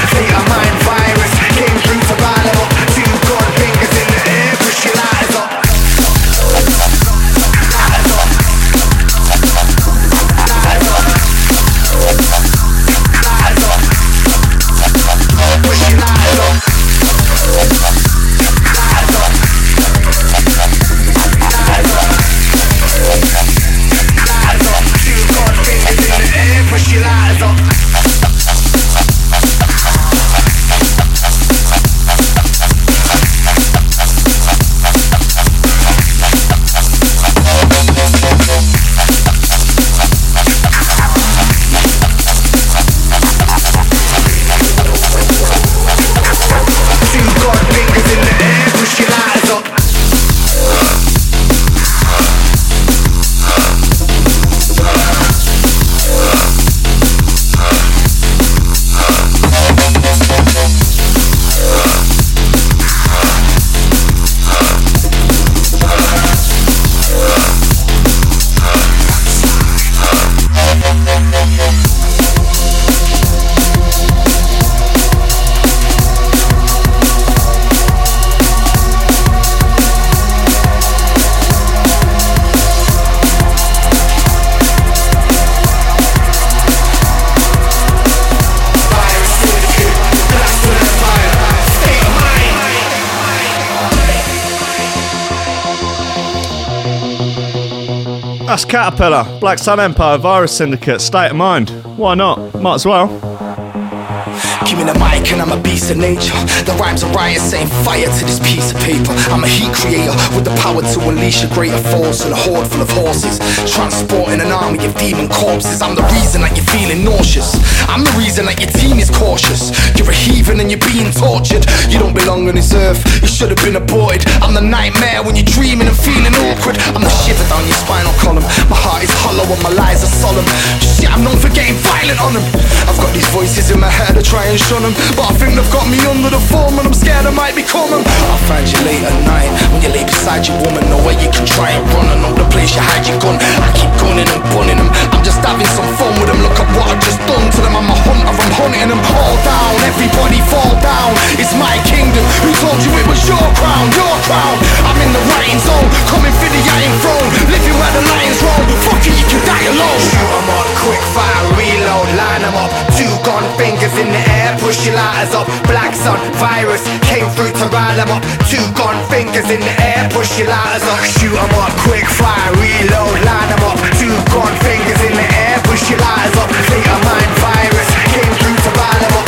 Caterpillar, Black Sun Empire, Virus Syndicate, State of Mind. Why not? Might as well. And I'm a beast of nature. The rhymes are riot, setting fire to this piece of paper. I'm a heat creator with the power to unleash a greater force and a horde full of horses. Transporting an army of demon corpses. I'm the reason that you're feeling nauseous. I'm the reason that your team is cautious. You're a heathen and you're being tortured. You don't belong on this earth. You should have been aborted. I'm the nightmare when you're dreaming and feeling awkward. I'm the shiver down your spinal column. My heart is hollow and my lies are solemn. Yeah, I'm known for getting violent on them. I've got these voices in my head to try and shun them, but I think they've got me under the form and I'm scared I might become them. I'll find you late at night when you lay beside your woman. Know where you can try and run and know the place you hide your gun. I keep gunning and bunning them. I'm just having some fun with them. Look at what I've just done to them. I'm a hunter, I'm hunting them all down. Everybody fall down. It's my kingdom. Who told you it was your crown? Your crown. I'm in the writing zone, coming for the iron throne, living where the lions roam. Fuck it, you can die alone. Shoot 'em up, quick fire, reload, line 'em up. Two gun fingers in the air, push your lighters up. Black sun, virus came through to rile 'em up. Two gun fingers in the air, push your lighters up. Shoot 'em up, quick fire, reload, line 'em up. Two gun fingers in the air, push your lighters up. State mind, virus came through to rile 'em up.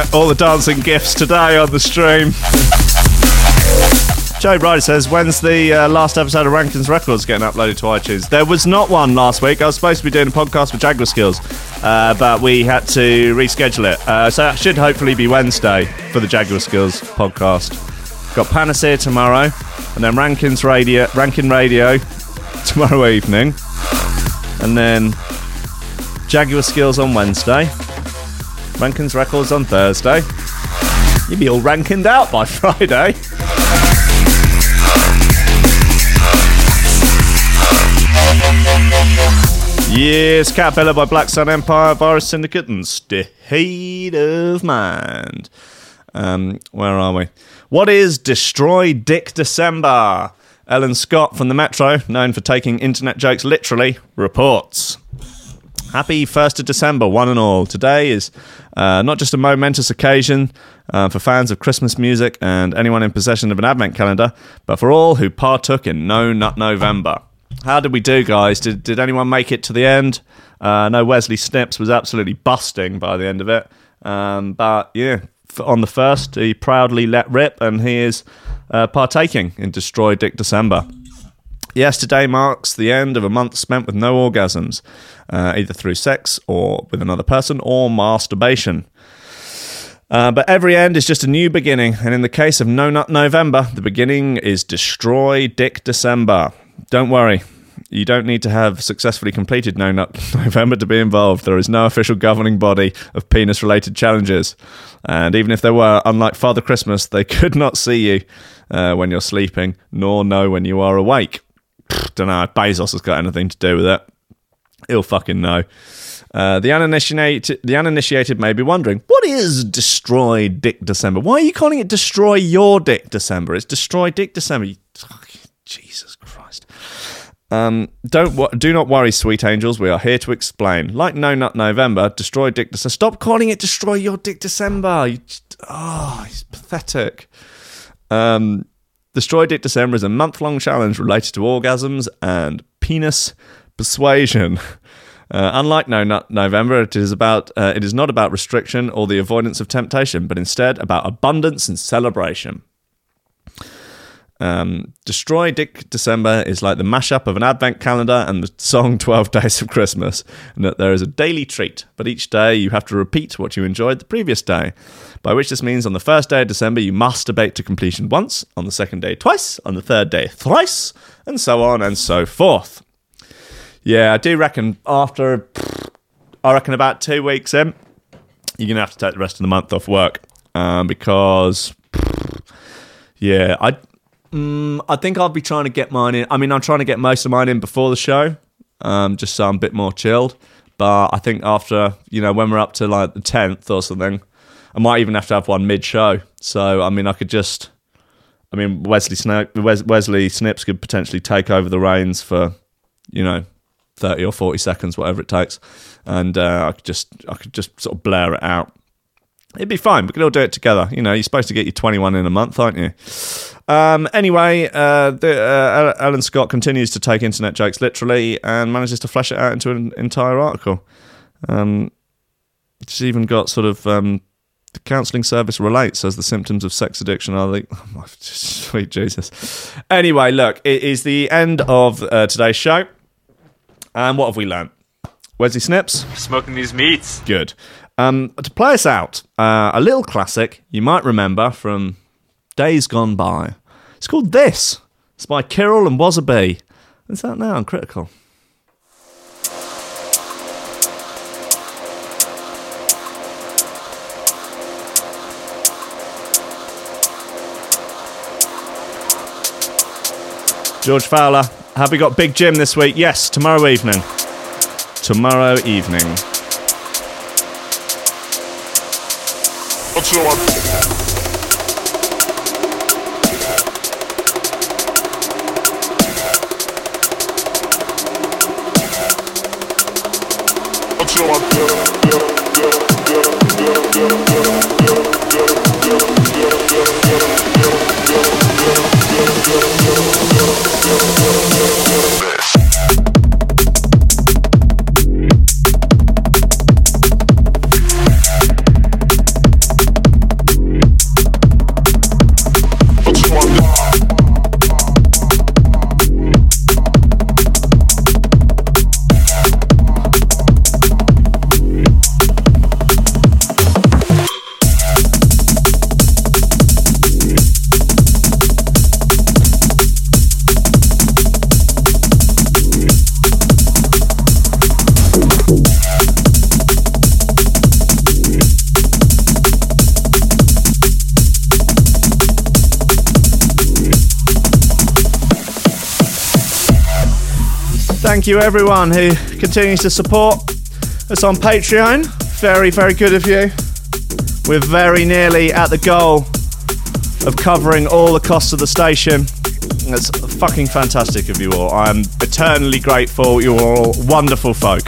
Yeah, all the dancing gifts today on the stream. Joe Ryder says, when's the uh, last episode of Rankins Records getting uploaded to iTunes? There was not one last week. I was supposed to be doing a podcast with Jaguar Skills, uh, but we had to reschedule it. Uh, so it should hopefully be Wednesday for the Jaguar Skills podcast. Got Panacea tomorrow, and then Rankins Radio, Rankin Radio tomorrow evening, and then Jaguar Skills on Wednesday, Rankins Records on Thursday. You'll be all rankined out by Friday. Yes, Caterpillar by Black Sun Empire, Virus Syndicate, and State of Mind. Um, where are we? What is Destroy Dick December? Ellen Scott from the Metro, known for taking internet jokes literally, reports. Happy 1st of December, one and all. Today is uh, not just a momentous occasion uh, for fans of Christmas music and anyone in possession of an advent calendar, but for all who partook in No Nut November. How did we do, guys? Did, did anyone make it to the end? Uh, no, Wesley Snipes was absolutely busting by the end of it. Um, but yeah, on the first, he proudly let rip and he is uh, partaking in Destroy Dick December. Yesterday marks the end of a month spent with no orgasms, uh, either through sex or with another person or masturbation. Uh, but every end is just a new beginning, and in the case of No Nut November, the beginning is Destroy Dick December. Don't worry, you don't need to have successfully completed No Nut November to be involved. There is no official governing body of penis related challenges. And even if there were, unlike Father Christmas, they could not see you uh, when you're sleeping, nor know when you are awake. Don't know Bezos has got anything to do with it. He'll fucking know. Uh, the uninitiated, the uninitiated may be wondering, what is Destroy Dick December? Why are you calling it Destroy Your Dick December? It's Destroy Dick December. You- Jesus Christ. Um, don't do not worry, sweet angels. We are here to explain. Like No Nut November, Destroy Dick December. Stop calling it Destroy Your Dick December. You oh, it's pathetic. Um, Destroy Dick December is a month long challenge related to orgasms and penis persuasion. Uh, unlike No Nut November, it is about uh, it is not about restriction or the avoidance of temptation, but instead about abundance and celebration. Um, Destroy Dick December is like the mashup of an advent calendar and the song 12 Days of Christmas, and that there is a daily treat, but each day you have to repeat what you enjoyed the previous day. By which this means on the first day of December you masturbate to completion once, on the second day twice, on the third day thrice, and so on and so forth. Yeah, I do reckon after, I reckon about two weeks in, you're going to have to take the rest of the month off work um, because, yeah, I. Mm, I think I'll be trying to get mine in. I mean, I'm trying to get most of mine in before the show, um, just so I'm a bit more chilled. But I think after, you know, when we're up to like the 10th or something, I might even have to have one mid-show. So I mean, I could just, I mean, Wesley Snip, Wes, Wesley Snipes could potentially take over the reins for, you know, thirty or forty seconds, whatever it takes, and uh, I could just, I could just sort of blare it out. It'd be fine. We could all do it together. You know, you're supposed to get your 21 in a month, aren't you? Um, anyway, uh, the, uh, Alan Scott continues to take internet jokes literally and manages to flesh it out into an entire article. Um, she's even got sort of um, the counselling service relates as the symptoms of sex addiction are the oh my, sweet Jesus. Anyway, look, it is the end of uh, today's show, and what have we learned? Wesley Snipes Smoking these meats. good. Um, to play us out, uh, a little classic you might remember from days gone by. It's called This. It's by Kirill and Wasabi. It's out now on Critical. George Fowler, have we got Big Jim this week? Yes, tomorrow evening. Tomorrow evening. You, everyone who continues to support us on Patreon. Very, very good of you. We're very nearly at the goal of covering all the costs of the station. That's fucking fantastic of you all. I'm eternally grateful. You're all wonderful folk.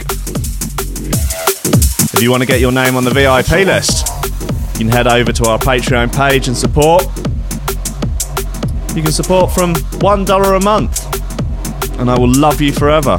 If you want to get your name on the VIP list, you can head over to our Patreon page and support. You can support from $1 a month and I will love you forever.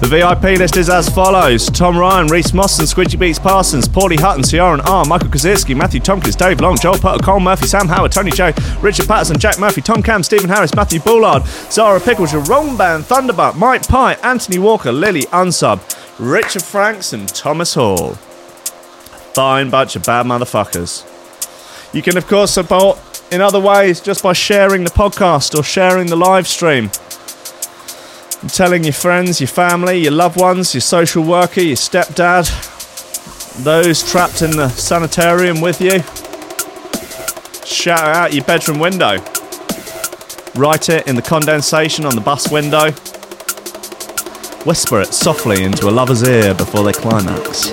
The VIP list is as follows Tom Ryan, Reese Mosson, Squidgy Beats Parsons, Paulie Hutton, Ciaran R, Michael Kaczynski, Matthew Tompkins, Dave Long, Joel Putter, Cole Murphy, Sam Howard, Tony Joe, Richard Patterson, Jack Murphy, Tom Cam, Stephen Harris, Matthew Bullard, Zara Pickles, Jerome Band, Thunderbutt, Mike Pye, Anthony Walker, Lily Unsub, Richard Franks, and Thomas Hall. Fine bunch of bad motherfuckers. You can, of course, support in other ways just by sharing the podcast or sharing the live stream telling your friends, your family, your loved ones, your social worker, your stepdad, those trapped in the sanitarium with you. Shout out your bedroom window. Write it in the condensation on the bus window. Whisper it softly into a lover's ear before they climax.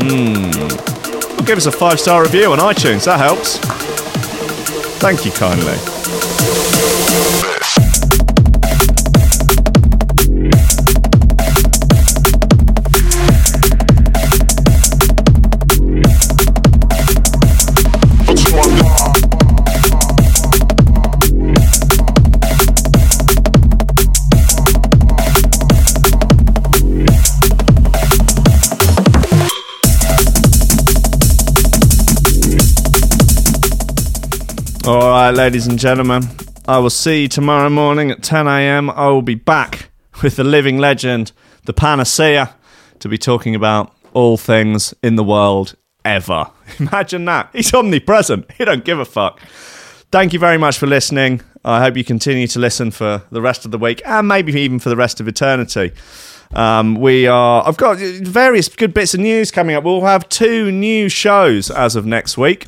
Mmm. Give us a five star review on iTunes, that helps. Thank you kindly. Right, ladies and gentlemen, I will see you tomorrow morning at 10 a.m. I will be back with the living legend, the panacea, to be talking about all things in the world ever. Imagine that. He's omnipresent. He don't give a fuck. Thank you very much for listening. I hope you continue to listen for the rest of the week and maybe even for the rest of eternity. Um, we are. I've got various good bits of news coming up. We'll have two new shows as of next week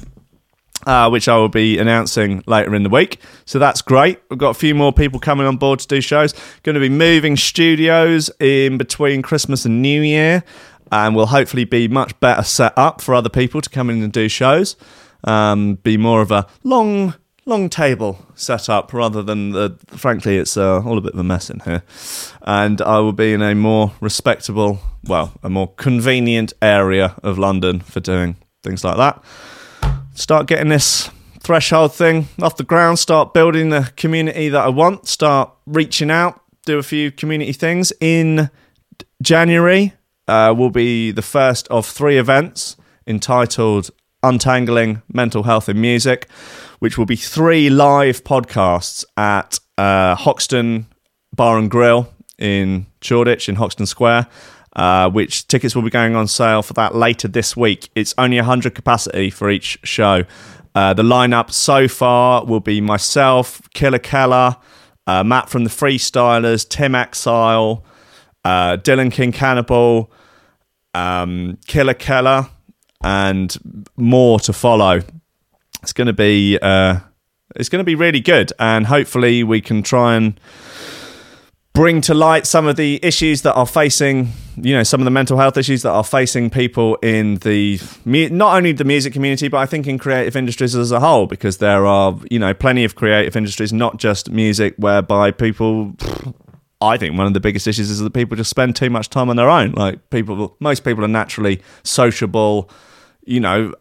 uh, which I will be announcing later in the week. So that's great. We've got a few more people coming on board to do shows. Going to be moving studios in between Christmas and New Year. and we'll hopefully be much better set up for other people to come in and do shows. Um, be more of a long, long table setup rather than the. Frankly, it's uh, all a bit of a mess in here, and I will be in a more respectable, well, a more convenient area of London for doing things like that. Start getting this threshold thing off the ground. Start building the community that I want. Start reaching out. Do a few community things in January uh, will be the first of three events entitled Untangling Mental Health in Music, which will be three live podcasts at uh, Hoxton Bar and Grill in Shoreditch in Hoxton Square. Uh, which tickets will be going on sale for that later this week. It's only 100 capacity for each show. Uh, the lineup so far will be myself, Killa Kela, uh, Matt from the Freestylers, Tim Exile, uh, Dylan King Cannibal, um, Killa Kela, and more to follow. It's going to be uh, it's going to be really good, and hopefully we can try and bring to light some of the issues that are facing you know some of the mental health issues that are facing people in the not only the music community but i think in creative industries as a whole because there are you know plenty of creative industries not just music whereby people I think one of the biggest issues is that people just spend too much time on their own. Like people, most people are naturally sociable, you know,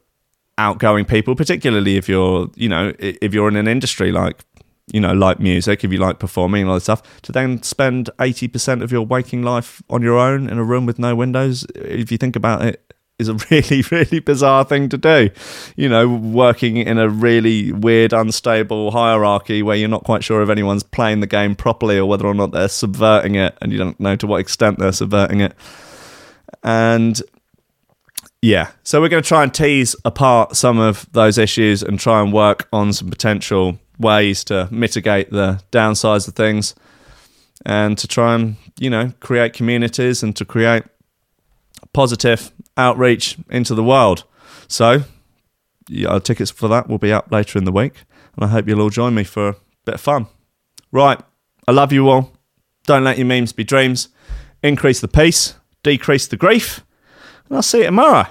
outgoing people. Particularly if you're, you know, if you're in an industry like, you know, like music, if you like performing and all that stuff, to then spend eighty percent of your waking life on your own in a room with no windows. If you think about it, is a really, really bizarre thing to do. You know, working in a really weird, unstable hierarchy where you're not quite sure if anyone's playing the game properly or whether or not they're subverting it, and you don't know to what extent they're subverting it. And yeah, so we're going to try and tease apart some of those issues and try and work on some potential ways to mitigate the downsides of things and to try and, you know, create communities and to create positive outreach into the world. So, yeah, tickets for that will be up later in the week, and I hope you'll all join me for a bit of fun. Right, I love you all. Don't let your memes be dreams. Increase the peace, decrease the grief, and I'll see you tomorrow.